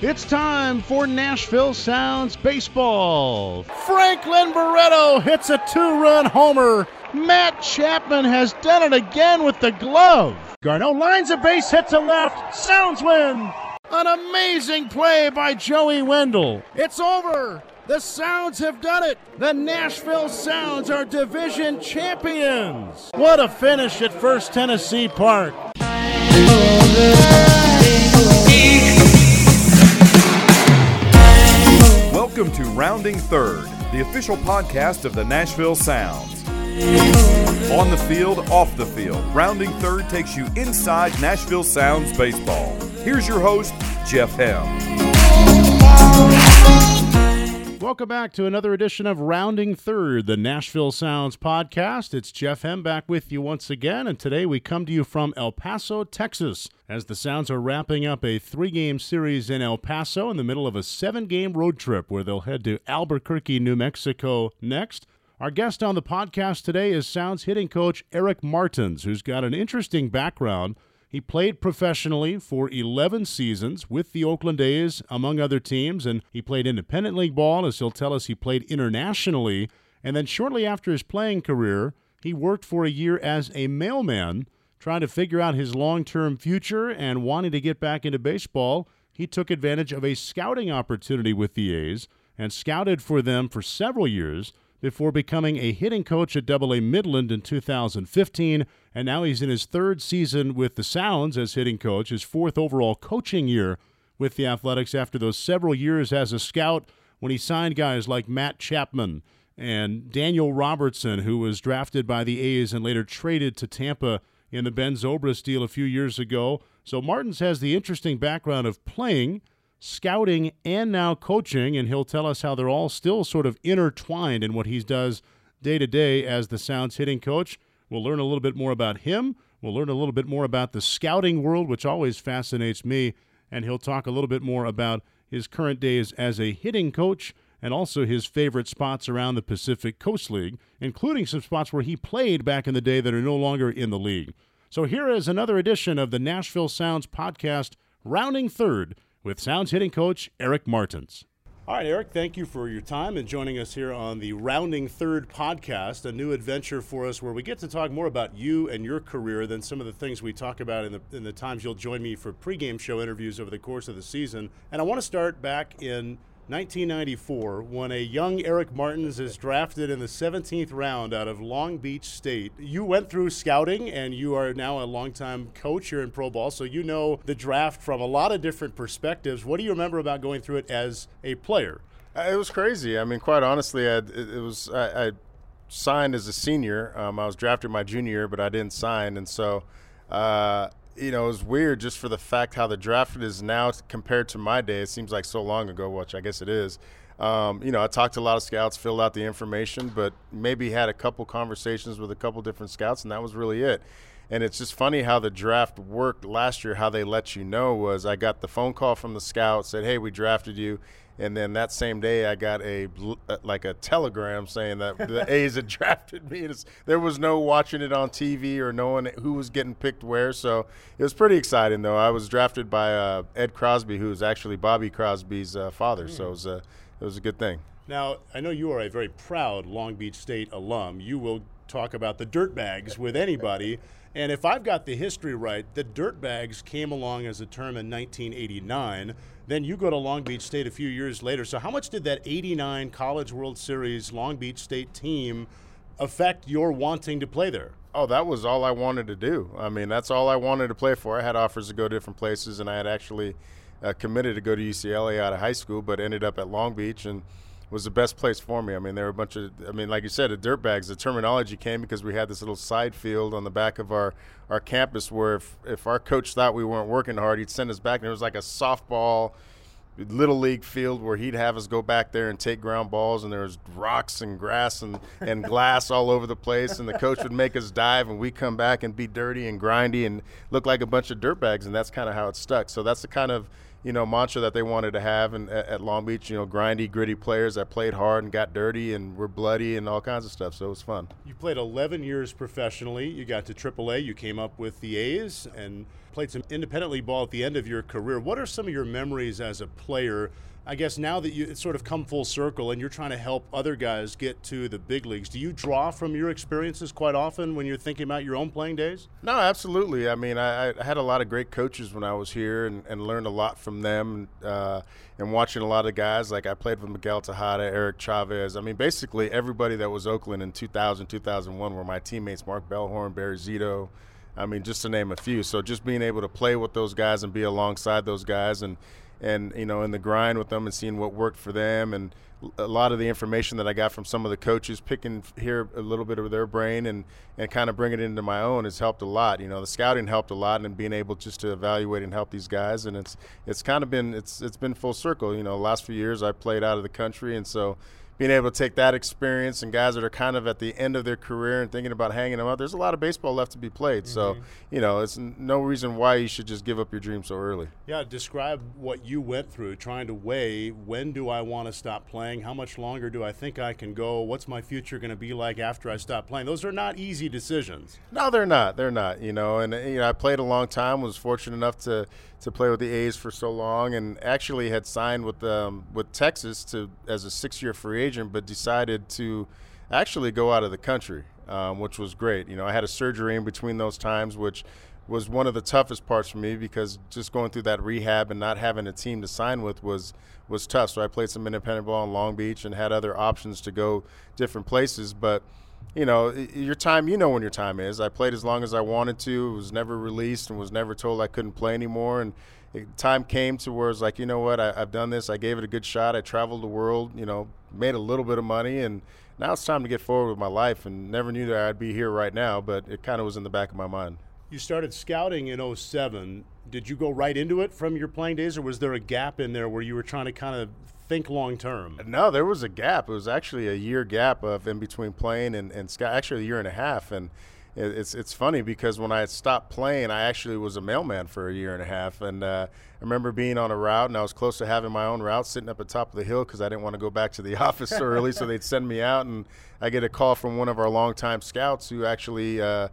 It's time for Nashville Sounds Baseball. Franklin Barreto hits a two run homer. Matt Chapman has done it again with the glove. Garneau lines a base hit to left. Sounds win. An amazing play by Joey Wendle. It's over. The Sounds have done it. The Nashville Sounds are division champions. What a finish at First Tennessee Park. Welcome to Rounding Third, the official podcast of the Nashville Sounds. On the field, off the field, Rounding Third takes you inside Nashville Sounds baseball. Here's your host, Jeff Hem. Welcome back to another edition of Rounding Third, the Nashville Sounds podcast. It's Jeff Hem back with you once again, and today we come to you from El Paso, Texas, as the Sounds are wrapping up a three game series in El Paso in the middle of a seven game road trip where they'll head to Albuquerque, New Mexico next. Our guest on the podcast today is Sounds hitting coach Eric Martins, who's got an interesting background. He played professionally for 11 seasons with the Oakland A's, among other teams, and he played independent league ball, as he'll tell us he played internationally. And then shortly after his playing career, he worked for a year as a mailman, trying to figure out his long term future and wanting to get back into baseball. He took advantage of a scouting opportunity with the A's and scouted for them for several years before becoming a hitting coach at Double A Midland in 2015, and now he's in his third season with the Sounds as hitting coach, his fourth overall coaching year with the Athletics after those several years as a scout when he signed guys like Matt Chapman and Daniel Robertson, who was drafted by the A's and later traded to Tampa in the Ben Zobrist deal a few years ago. So Martins has the interesting background of playing – scouting, and now coaching, and he'll tell us how they're all still sort of intertwined in what he does day to day as the Sounds hitting coach. We'll learn a little bit more about him. We'll learn a little bit more about the scouting world, which always fascinates me, and he'll talk a little bit more about his current days as a hitting coach and also his favorite spots around the Pacific Coast League, including some spots where he played back in the day that are no longer in the league. So here is another edition of the Nashville Sounds podcast, rounding third with Sounds hitting coach Eric Martins. All right, Eric, thank you for your time and joining us here on the Rounding Third podcast, a new adventure for us where we get to talk more about you and your career than some of the things we talk about in the, in the times you'll join me for pregame show interviews over the course of the season. And I want to start back in 1994 when a young Eric Martins is drafted in the 17th round out of Long Beach State. You went through scouting and you are now a longtime coach here in pro ball, so you know the draft from a lot of different perspectives. What do you remember about going through it as a player? Uh, it was crazy. I mean, quite honestly, I, it was I, I, signed as a senior. Um, I was drafted my junior year, but I didn't sign, and so uh, you know, it was weird just for the fact how the draft is now compared to my day. It seems like so long ago, which I guess it is. Um, you know, I talked to a lot of scouts, filled out the information, but maybe had a couple conversations with a couple different scouts, and that was really it. And it's just funny how the draft worked last year. How they let you know was I got the phone call from the scout, said, "Hey, we drafted you." And then that same day I got a uh, like a telegram saying that the A's had drafted me. It's, there was no watching it on TV or knowing who was getting picked where, so it was pretty exciting though. I was drafted by uh, Ed Crosby, who's actually Bobby Crosby's uh, father, mm. so it was a it was a good thing. Now I know you are a very proud Long Beach State alum. You will talk about the dirtbags with anybody. And if I've got the history right, the dirtbags came along as a term in 1989. Then you go to Long Beach State a few years later. So, how much did that 89 College World Series Long Beach State team affect your wanting to play there? Oh, that was all I wanted to do. I mean, that's all I wanted to play for. I had offers to go to different places, and I had actually uh, committed to go to UCLA out of high school, but ended up at Long Beach and was the best place for me. I mean, there were a bunch of, I mean, like you said, the dirt bags. The terminology came because we had this little side field on the back of our, our campus where if, if our coach thought we weren't working hard, he'd send us back. And it was like a softball little league field where he'd have us go back there and take ground balls and there was rocks and grass and, and glass all over the place and the coach would make us dive and we come back and be dirty and grindy and look like a bunch of dirt bags and that's kind of how it stuck so that's the kind of you know mantra that they wanted to have and at Long Beach. You know, grindy, gritty players that played hard and got dirty and were bloody and all kinds of stuff. So it was fun. You played 11 years professionally. You got to AAA. You came up with the A's and played some independently ball at the end of your career. What are some of your memories as a player? I guess now that you it's sort of come full circle and you're trying to help other guys get to the big leagues, do you draw from your experiences quite often when you're thinking about your own playing days? No, absolutely. I mean, I, I had a lot of great coaches when I was here and, and learned a lot from them. Uh, and watching a lot of guys, like I played with Miguel Tejada, Eric Chavez. I mean, basically everybody that was Oakland in 2000, 2001 were my teammates Mark Bellhorn, Barry Zito. I mean, just to name a few. So just being able to play with those guys and be alongside those guys and and you know in the grind with them and seeing what worked for them and a lot of the information that I got from some of the coaches picking here a little bit of their brain and and kind of bring it into my own has helped a lot you know the scouting helped a lot and being able just to evaluate and help these guys and it's it's kind of been it's it's been full circle you know last few years I played out of the country and so being able to take that experience and guys that are kind of at the end of their career and thinking about hanging them up, there's a lot of baseball left to be played. Mm-hmm. So, you know, it's no reason why you should just give up your dream so early. Yeah, describe what you went through trying to weigh when do I want to stop playing? How much longer do I think I can go? What's my future going to be like after I stop playing? Those are not easy decisions. No, they're not. They're not, you know, and you know, I played a long time, was fortunate enough to to play with the A's for so long, and actually had signed with um, with Texas to as a six year free agent, but decided to actually go out of the country, um, which was great. You know, I had a surgery in between those times, which was one of the toughest parts for me because just going through that rehab and not having a team to sign with was was tough. So I played some independent ball in Long Beach and had other options to go different places, but you know, your time, you know when your time is. I played as long as I wanted to, was never released, and was never told I couldn't play anymore. And it, time came to where it's like, you know what, I, have done this. I gave it a good shot. I traveled the world, you know, made a little bit of money, and now it's time to get forward with my life. And never knew that I'd be here right now, but it kind of was in the back of my mind. You started scouting in 07. Did you go right into it from your playing days, or was there a gap in there where you were trying to kind of think long term? No, there was a gap. It was actually a year gap of in between playing and, and actually a year and a half. And it's it's funny because when I stopped playing, I actually was a mailman for a year and a half. And uh, I remember being on a route, and I was close to having my own route, sitting up at top of the hill because I didn't want to go back to the office early. so they'd send me out, and I get a call from one of our longtime scouts who actually. Uh,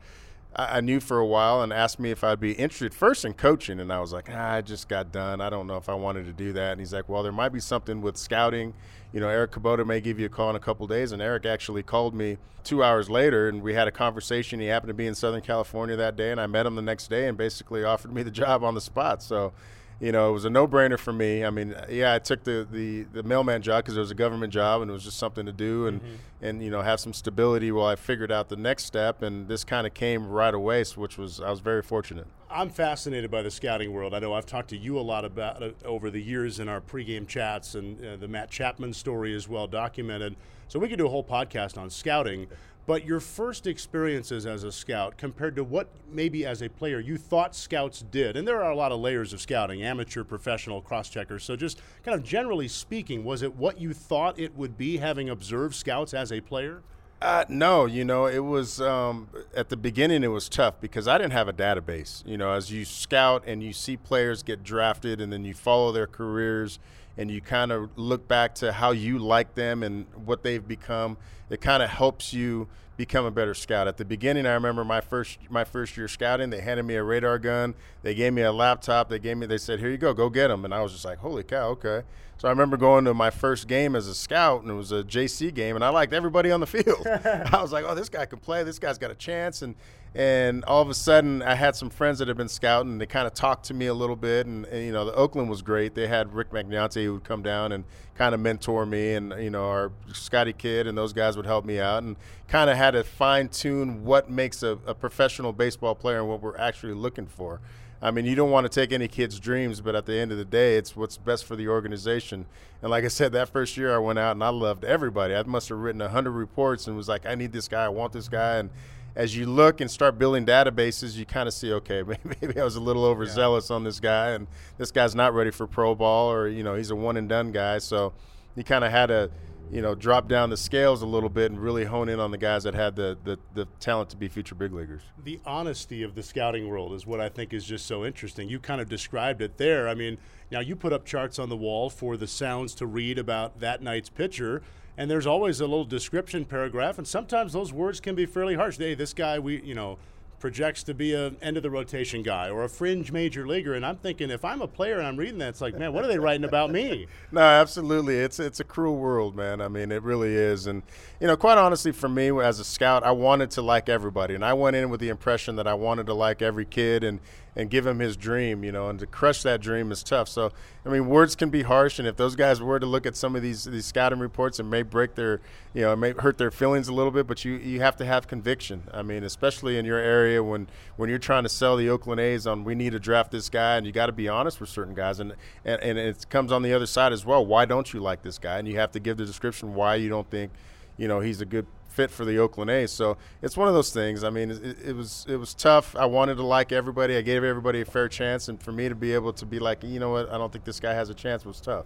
I knew for a while and asked me if I'd be interested first in coaching. And I was like, ah, I just got done. I don't know if I wanted to do that. And he's like, well, there might be something with scouting. You know, Eric Kubota may give you a call in a couple days. And Eric actually called me two hours later and we had a conversation. He happened to be in Southern California that day. And I met him the next day and basically offered me the job on the spot. So, you know, it was a no-brainer for me. I mean, yeah, I took the the, the mailman job because it was a government job and it was just something to do and mm-hmm. and you know have some stability while I figured out the next step. And this kind of came right away, which was I was very fortunate. I'm fascinated by the scouting world. I know I've talked to you a lot about it over the years in our pregame chats, and uh, the Matt Chapman story is well documented. So we could do a whole podcast on scouting. But your first experiences as a scout compared to what maybe as a player you thought scouts did, and there are a lot of layers of scouting amateur, professional, cross checkers. So, just kind of generally speaking, was it what you thought it would be having observed scouts as a player? Uh, no, you know, it was um, at the beginning. It was tough because I didn't have a database. You know, as you scout and you see players get drafted, and then you follow their careers, and you kind of look back to how you like them and what they've become. It kind of helps you become a better scout. At the beginning, I remember my first my first year scouting. They handed me a radar gun. They gave me a laptop. They gave me. They said, "Here you go. Go get them." And I was just like, "Holy cow! Okay." So I remember going to my first game as a scout, and it was a JC game, and I liked everybody on the field. I was like, "Oh, this guy can play. This guy's got a chance." And and all of a sudden, I had some friends that had been scouting. And they kind of talked to me a little bit, and, and, you know, the Oakland was great. They had Rick Magnante who would come down and kind of mentor me, and you know, our Scotty Kid and those guys would help me out, and kind of had to fine tune what makes a, a professional baseball player and what we're actually looking for. I mean, you don't want to take any kid's dreams, but at the end of the day, it's what's best for the organization. And like I said, that first year I went out and I loved everybody. I must have written 100 reports and was like, I need this guy, I want this guy. And as you look and start building databases, you kind of see, okay, maybe I was a little overzealous yeah. on this guy, and this guy's not ready for pro ball, or you know, he's a one and done guy. So you kind of had to, you know, drop down the scales a little bit and really hone in on the guys that had the, the, the talent to be future big leaguers. The honesty of the scouting world is what I think is just so interesting. You kind of described it there. I mean, now you put up charts on the wall for the sounds to read about that night's pitcher and there's always a little description paragraph, and sometimes those words can be fairly harsh. Hey, this guy, we, you know, projects to be a end of the rotation guy or a fringe major leaguer, and I'm thinking if I'm a player and I'm reading that, it's like, man, what are they writing about me? No, absolutely. It's it's a cruel world, man. I mean, it really is. And you know, quite honestly, for me as a scout, I wanted to like everybody, and I went in with the impression that I wanted to like every kid and and give him his dream, you know, and to crush that dream is tough. So, I mean, words can be harsh, and if those guys were to look at some of these these scouting reports, it may break their, you know, it may hurt their feelings a little bit. But you you have to have conviction. I mean, especially in your area when when you're trying to sell the Oakland A's on we need to draft this guy, and you got to be honest with certain guys, and, and and it comes on the other side as well. Why don't you like this guy? And you have to give the description why you don't think, you know, he's a good fit for the Oakland A's. So it's one of those things. I mean, it, it, was it was tough. I wanted to like everybody. I gave everybody a fair chance, and for me to be able to be like, you know what, I don't think this guy has a chance was tough.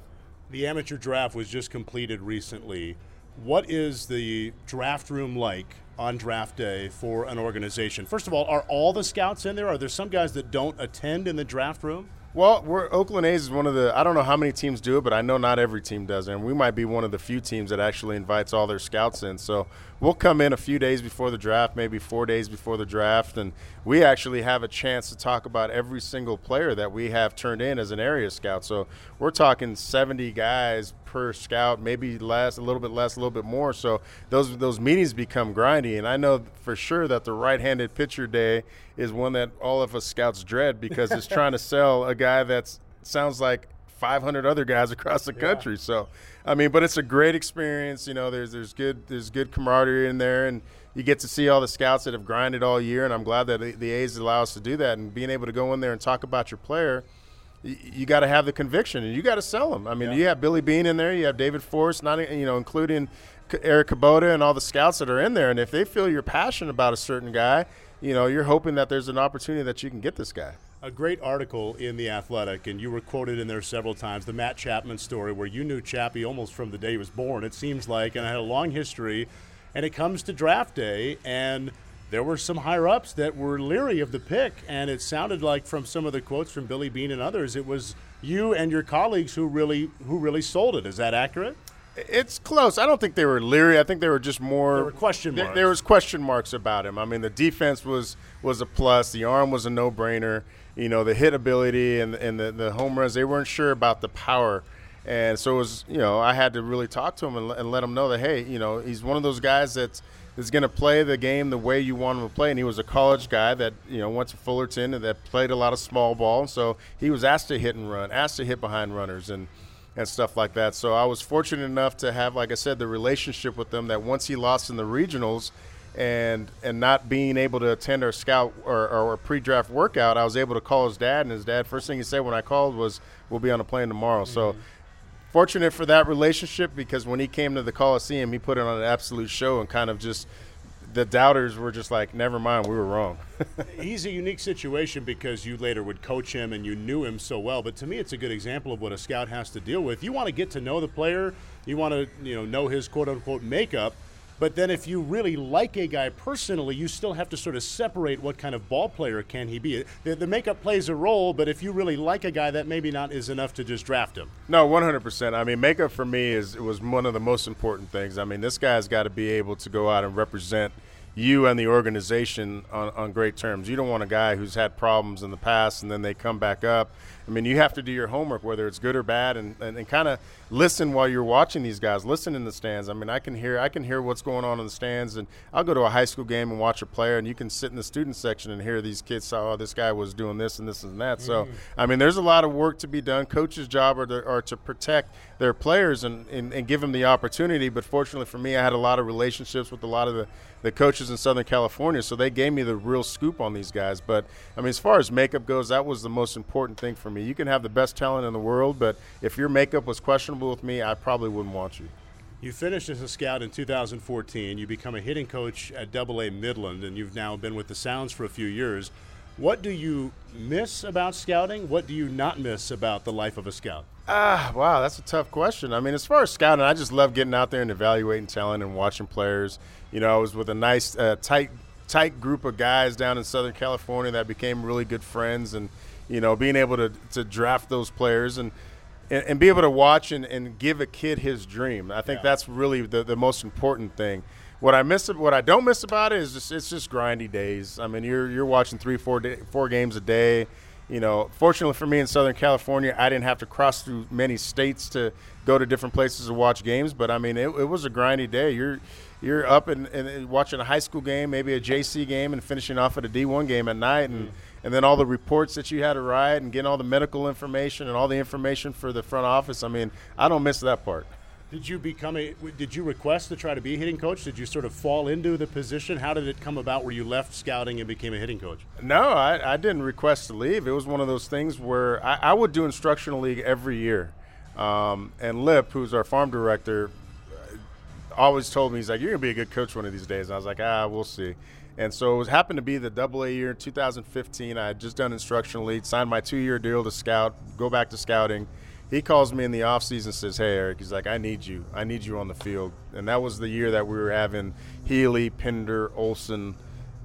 The amateur draft was just completed recently. What is the draft room like on draft day for an organization? First of all, are all the scouts in there? Are there some guys that don't attend in the draft room? Well, we're Oakland A's is one of the I don't know how many teams do it, but I know not every team does, and we might be one of the few teams that actually invites all their scouts in. So we'll come in a few days before the draft, maybe four days before the draft, and we actually have a chance to talk about every single player that we have turned in as an area scout. So we're talking 70 guys per scout, maybe less, a little bit less, a little bit more. So those those meetings become grindy, and I know for sure that the right-handed pitcher day is one that all of us scouts dread because it's trying to sell a guy that sounds like 500 other guys across the country. Yeah. So, I mean, but it's a great experience. You know, there's there's good there's good camaraderie in there, and you get to see all the scouts that have grinded all year. And I'm glad that the A's allow us to do that, and being able to go in there and talk about your player you, got to have the conviction and you got to sell them. I mean, yeah. you have Billy Beane in there, you have David Forst, not you know, including Eric Kubota and all the scouts that are in there. And if they feel you're passionate about a certain guy, you know, you're hoping that there's an opportunity that you can get this guy. A great article in The Athletic, and you were quoted in there several times the Matt Chapman story, where you knew Chappie almost from the day he was born, it seems like, and I had a long history. And it comes to draft day, and there were some higher ups that were leery of the pick, and it sounded like from some of the quotes from Billy Beane and others, it was you and your colleagues who really who really sold it. Is that accurate? It's close. I don't think they were leery. I think they were just more. There were question marks. There, there was question marks about him. I mean, the defense was was a plus. The arm was a no brainer. You know, the hit ability and and the, the home runs. They weren't sure about the power. And so it was, you know, I had to really talk to him and, and let him know that, hey, you know, he's one of those guys that's – is going to play the game the way you want him to play. And he was a college guy that you know went to Fullerton and that played a lot of small ball. So he was asked to hit and run, asked to hit behind runners and and stuff like that. So I was fortunate enough to have, like I said, the relationship with them that once he lost in the regionals. And and not being able to attend our scout or, or pre-draft workout, I was able to call his dad, and his dad first thing he said when I called was, "We'll be on a plane tomorrow." Mm-hmm. So fortunate for that relationship because when he came to the Coliseum, he put it on an absolute show and kind of just the doubters were just like, never mind, we were wrong. He's a unique situation because you later would coach him and you knew him so well. But to me, it's a good example of what a scout has to deal with. You want to get to know the player, you want to you know know his quote unquote makeup. But then if you really like a guy personally, you still have to sort of separate what kind of ball player can he be. The, the makeup plays a role, but if you really like a guy, that maybe not is enough to just draft him. No, 100%. I mean, makeup for me is was one of the most important things. I mean, this guy's got to be able to go out and represent – you and the organization on, on great terms. You don't want a guy who's had problems in the past and then they come back up. I mean, you have to do your homework, whether it's good or bad, and, and, and kind of listen while you're watching these guys. Listen in the stands. I mean, I can hear I can hear what's going on in the stands, and I'll go to a high school game and watch a player, and you can sit in the student section and hear these kids say, "Oh, this guy was doing this and this and that." Mm. So, I mean, there's a lot of work to be done. Coach's job are to, are to protect their players and, and, and give them the opportunity. But fortunately for me, I had a lot of relationships with a lot of the the coaches in Southern California, so they gave me the real scoop on these guys. But I mean, as far as makeup goes, that was the most important thing for me. You can have the best talent in the world, but if your makeup was questionable with me, I probably wouldn't want you. You finished as a scout in 2014. You become a hitting coach at Double A Midland, and you've now been with the Sounds for a few years. What do you miss about scouting? What do you not miss about the life of a scout? Ah, wow, that's a tough question. I mean, as far as scouting, I just love getting out there and evaluating talent and watching players. You know, I was with a nice, uh, tight, tight group of guys down in Southern California that became really good friends, and you know, being able to to draft those players and and, and be able to watch and, and give a kid his dream. I think yeah. that's really the, the most important thing what I miss, what I don't miss about it is just it's just grindy days. I mean, you're you're watching three, four, day, four games a day. You know, fortunately for me in Southern California, I didn't have to cross through many states to go to different places to watch games. But I mean, it, it was a grindy day. You're you're up and, and, watching a high school game, maybe a JC game, and finishing off at a D1 game at night, and mm. And then all the reports that you had to write, and getting all the medical information and all the information for the front office. I mean, I don't miss that part. Did you become a? Did you request to try to be a hitting coach? Did you sort of fall into the position? How did it come about where you left scouting and became a hitting coach? No, I, I didn't request to leave. It was one of those things where I, I would do instructional league every year, um, and Lip, who's our farm director, always told me he's like, "You're gonna be a good coach one of these days." And I was like, "Ah, we'll see." And so it was happened to be the Double A year, 2015. I had just done instructional league, signed my two-year deal to scout, go back to scouting he calls me in the off season says, "Hey Eric," he's like, "I need you. I need you on the field." And that was the year that we were having Healy, Pinder, Olson.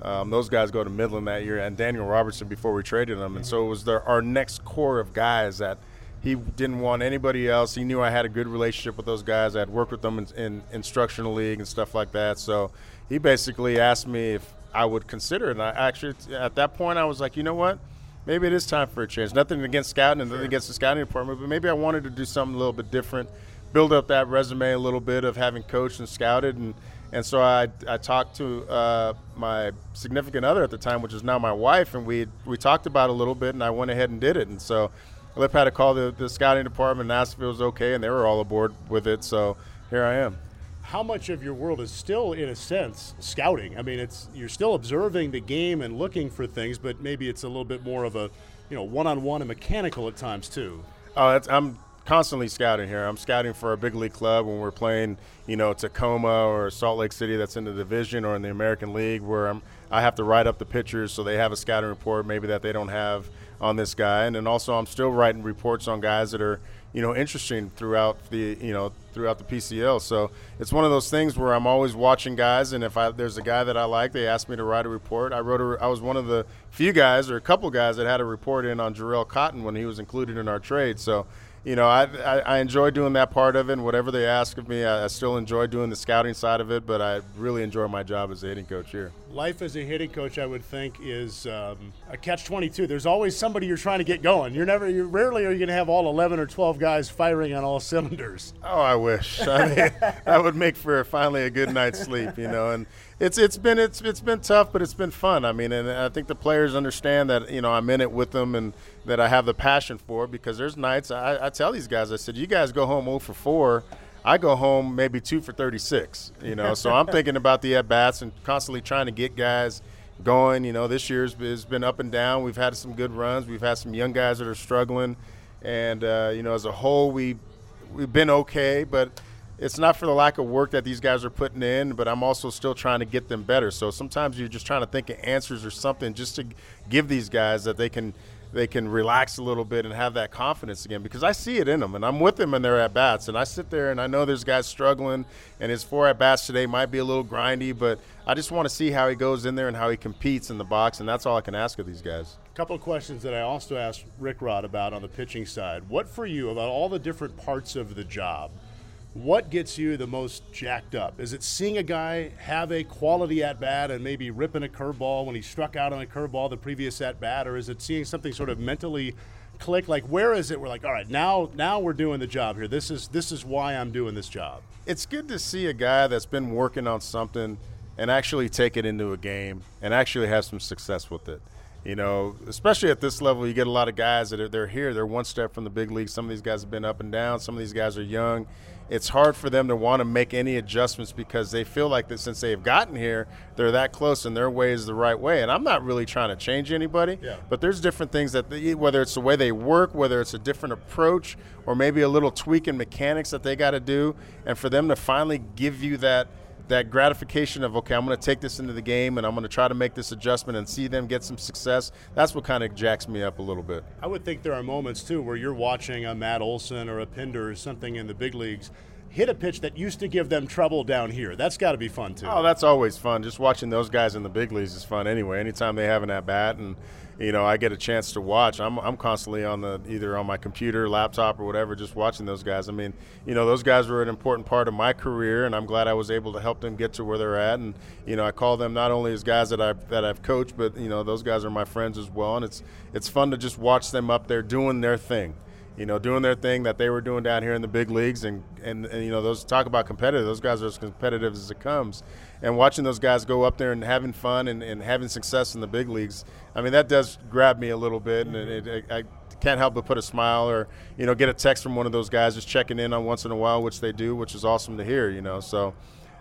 Um, those guys go to Midland that year, and Daniel Robertson before we traded him. And so it was the, our next core of guys that he didn't want anybody else. He knew I had a good relationship with those guys. I had worked with them in, in instructional league and stuff like that. So he basically asked me if I would consider it. And I actually, at that point, I was like, you know what? maybe it is time for a change. Nothing against scouting and nothing against the scouting department, but maybe I wanted to do something a little bit different, build up that resume a little bit of having coached and scouted. And, and so I, I talked to uh, my significant other at the time, which is now my wife, and we, we talked about it a little bit, and I went ahead and did it. And so Lip had to call the, the scouting department and ask if it was okay, and they were all aboard with it. So here I am how much of your world is still, in a sense, scouting? I mean, it's you're still observing the game and looking for things, but maybe it's a little bit more of a, you know, one-on-one and mechanical at times too. Oh, I'm constantly scouting here. I'm scouting for a big league club when we're playing, you know, Tacoma or Salt Lake City that's in the division or in the American League, where I'm I have to write up the pictures so they have a scouting report maybe that they don't have on this guy, and then also I'm still writing reports on guys that are you know interesting throughout the you know throughout the PCL. So it's one of those things where I'm always watching guys, and if I, there's a guy that I like, they ask me to write a report. I wrote a, I was one of the few guys or a couple guys that had a report in on Jharel Cotton when he was included in our trade. So you know, I, I, I, enjoy doing that part of it. And whatever they ask of me, I, I, still enjoy doing the scouting side of it. But I really enjoy my job as a hitting coach here. Life as a hitting coach, I would think, is um, a catch twenty two. There's always somebody you're trying to get going. You're never, you rarely are you going to have all eleven or twelve guys firing on all cylinders. Oh, I wish. I mean, that would make for finally a good night's sleep. You know, and it's it's been it's it's been tough, but it's been fun. I mean, and I think the players understand that you know I'm in it with them and that I have the passion for. Because there's nights I, I tell these guys, I said, you guys go home 0 for 4. I go home maybe two for 36. You know, so I'm thinking about the at bats and constantly trying to get guys going. You know, this year's has been up and down. We've had some good runs. We've had some young guys that are struggling, and uh, you know, as a whole, we we've been okay, but it's not for the lack of work that these guys are putting in, but I'm also still trying to get them better. So sometimes you're just trying to think of answers or something just to give these guys that they can they can relax a little bit and have that confidence again because I see it in them and I'm with them in their at bats and I sit there and I know there's guys struggling and his four at bats today might be a little grindy, but I just want to see how he goes in there and how he competes in the box and that's all I can ask of these guys. A couple of questions that I also asked Rick Rod about on the pitching side. What for you about all the different parts of the job? What gets you the most jacked up? Is it seeing a guy have a quality at bat and maybe ripping a curveball when he struck out on a curveball the previous at bat, or is it seeing something sort of mentally click? Like where is it? We're like, all right, now now we're doing the job here. This is this is why I'm doing this job. It's good to see a guy that's been working on something and actually take it into a game and actually have some success with it. You know, especially at this level, you get a lot of guys that are they're here. They're one step from the big league. Some of these guys have been up and down. Some of these guys are young it's hard for them to want to make any adjustments because they feel like that since they've gotten here, they're that close and their way is the right way. And I'm not really trying to change anybody, yeah. but there's different things that they, whether it's the way they work, whether it's a different approach, or maybe a little tweak in mechanics that they got to do, and for them to finally give you that – that gratification of okay, I'm going to take this into the game and I'm going to try to make this adjustment and see them get some success. That's what kind of jacks me up a little bit. I would think there are moments too where you're watching a Matt Olson or a Pinder or something in the big leagues. Hit a pitch that used to give them trouble down here. That's got to be fun too. Oh, that's always fun. Just watching those guys in the big leagues is fun anyway. Anytime they have an at bat and you know I get a chance to watch, I'm I'm constantly on the either on my computer, laptop, or whatever, just watching those guys. I mean, you know, those guys were an important part of my career, and I'm glad I was able to help them get to where they're at. And you know, I call them not only as guys that I've that I've coached, but you know, those guys are my friends as well. And it's it's fun to just watch them up there doing their thing you know, doing their thing that they were doing down here in the big leagues, and, and, and you know, those talk about competitive. Those guys are as competitive as it comes, and watching those guys go up there and having fun and, and having success in the big leagues, I mean, that does grab me a little bit, and it, it, I can't help but put a smile or you know get a text from one of those guys just checking in on once in a while, which they do, which is awesome to hear. You know, so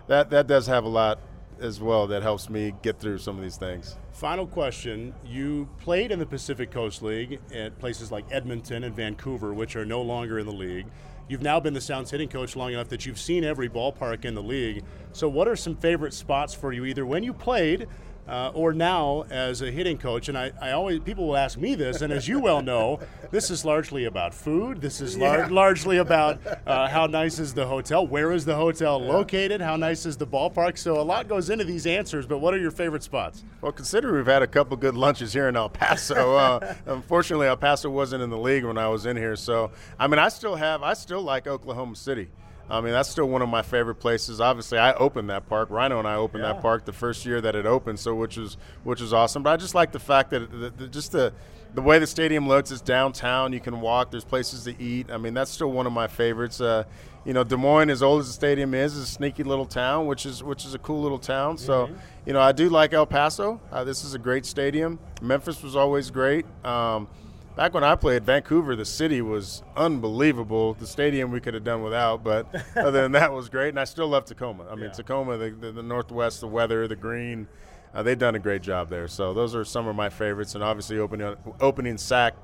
that that does have a lot as well that helps me get through some of these things. Final question. You played in the Pacific Coast League at places like Edmonton and Vancouver, which are no longer in the league. You've now been the Sounds hitting coach long enough that you've seen every ballpark in the league. So, what are some favorite spots for you, either when you played uh, or now as a hitting coach. And I, I always people will ask me this, and as you well know, this is largely about food. This is lar- yeah. largely about uh, how nice is the hotel, where is the hotel yeah. located, how nice is the ballpark. So a lot goes into these answers. But what are your favorite spots? Well, considering we've had a couple good lunches here in El Paso, uh, unfortunately El Paso wasn't in the league when I was in here. So I mean, I still have, I still like Oklahoma City. I mean, that's still one of my favorite places. Obviously, I opened that park. Rhino and I opened yeah. that park the first year that it opened, so which was which was awesome. But I just like the fact that the, the, just the the way the stadium looks. It's downtown. You can walk. There's places to eat. I mean, that's still one of my favorites. Uh, you know, Des Moines, as old as the stadium is, is a sneaky little town, which is which is a cool little town. So, mm-hmm. you know, I do like El Paso. Uh, this is a great stadium. Memphis was always great. Um, back when I played, Vancouver, the city was unbelievable. The stadium we could have done without, but other than that was great. And I still love Tacoma. I mean, yeah. Tacoma, the, the, the, Northwest, the weather, the green, uh, they've done a great job there. So those are some of my favorites. And obviously, opening opening SAC,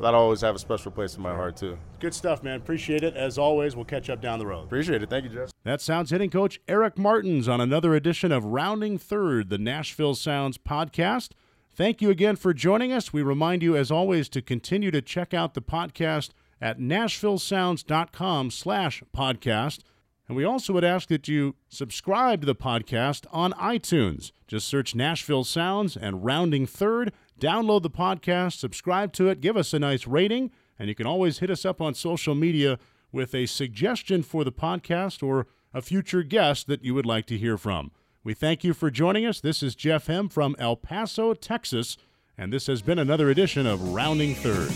that'll always have a special place in my heart too. Good stuff, man. Appreciate it. As always, we'll catch up down the road. Appreciate it. Thank you, Jeff. That sounds hitting coach Eric Martins on another edition of Rounding Third, the Nashville Sounds podcast. Thank you again for joining us. We remind you, as always, to continue to check out the podcast at nashvillesounds.com slash podcast. And we also would ask that you subscribe to the podcast on iTunes. Just search Nashville Sounds and Rounding Third. Download the podcast, subscribe to it, give us a nice rating, and you can always hit us up on social media with a suggestion for the podcast or a future guest that you would like to hear from. We thank you for joining us. This is Jeff Hem from El Paso, Texas, and this has been another edition of Rounding Third.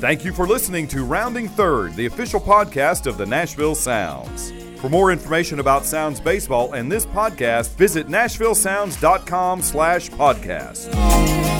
Thank you for listening to Rounding Third, the official podcast of the Nashville Sounds. For more information about Sounds baseball and this podcast, visit nashvillesounds.com slash podcast.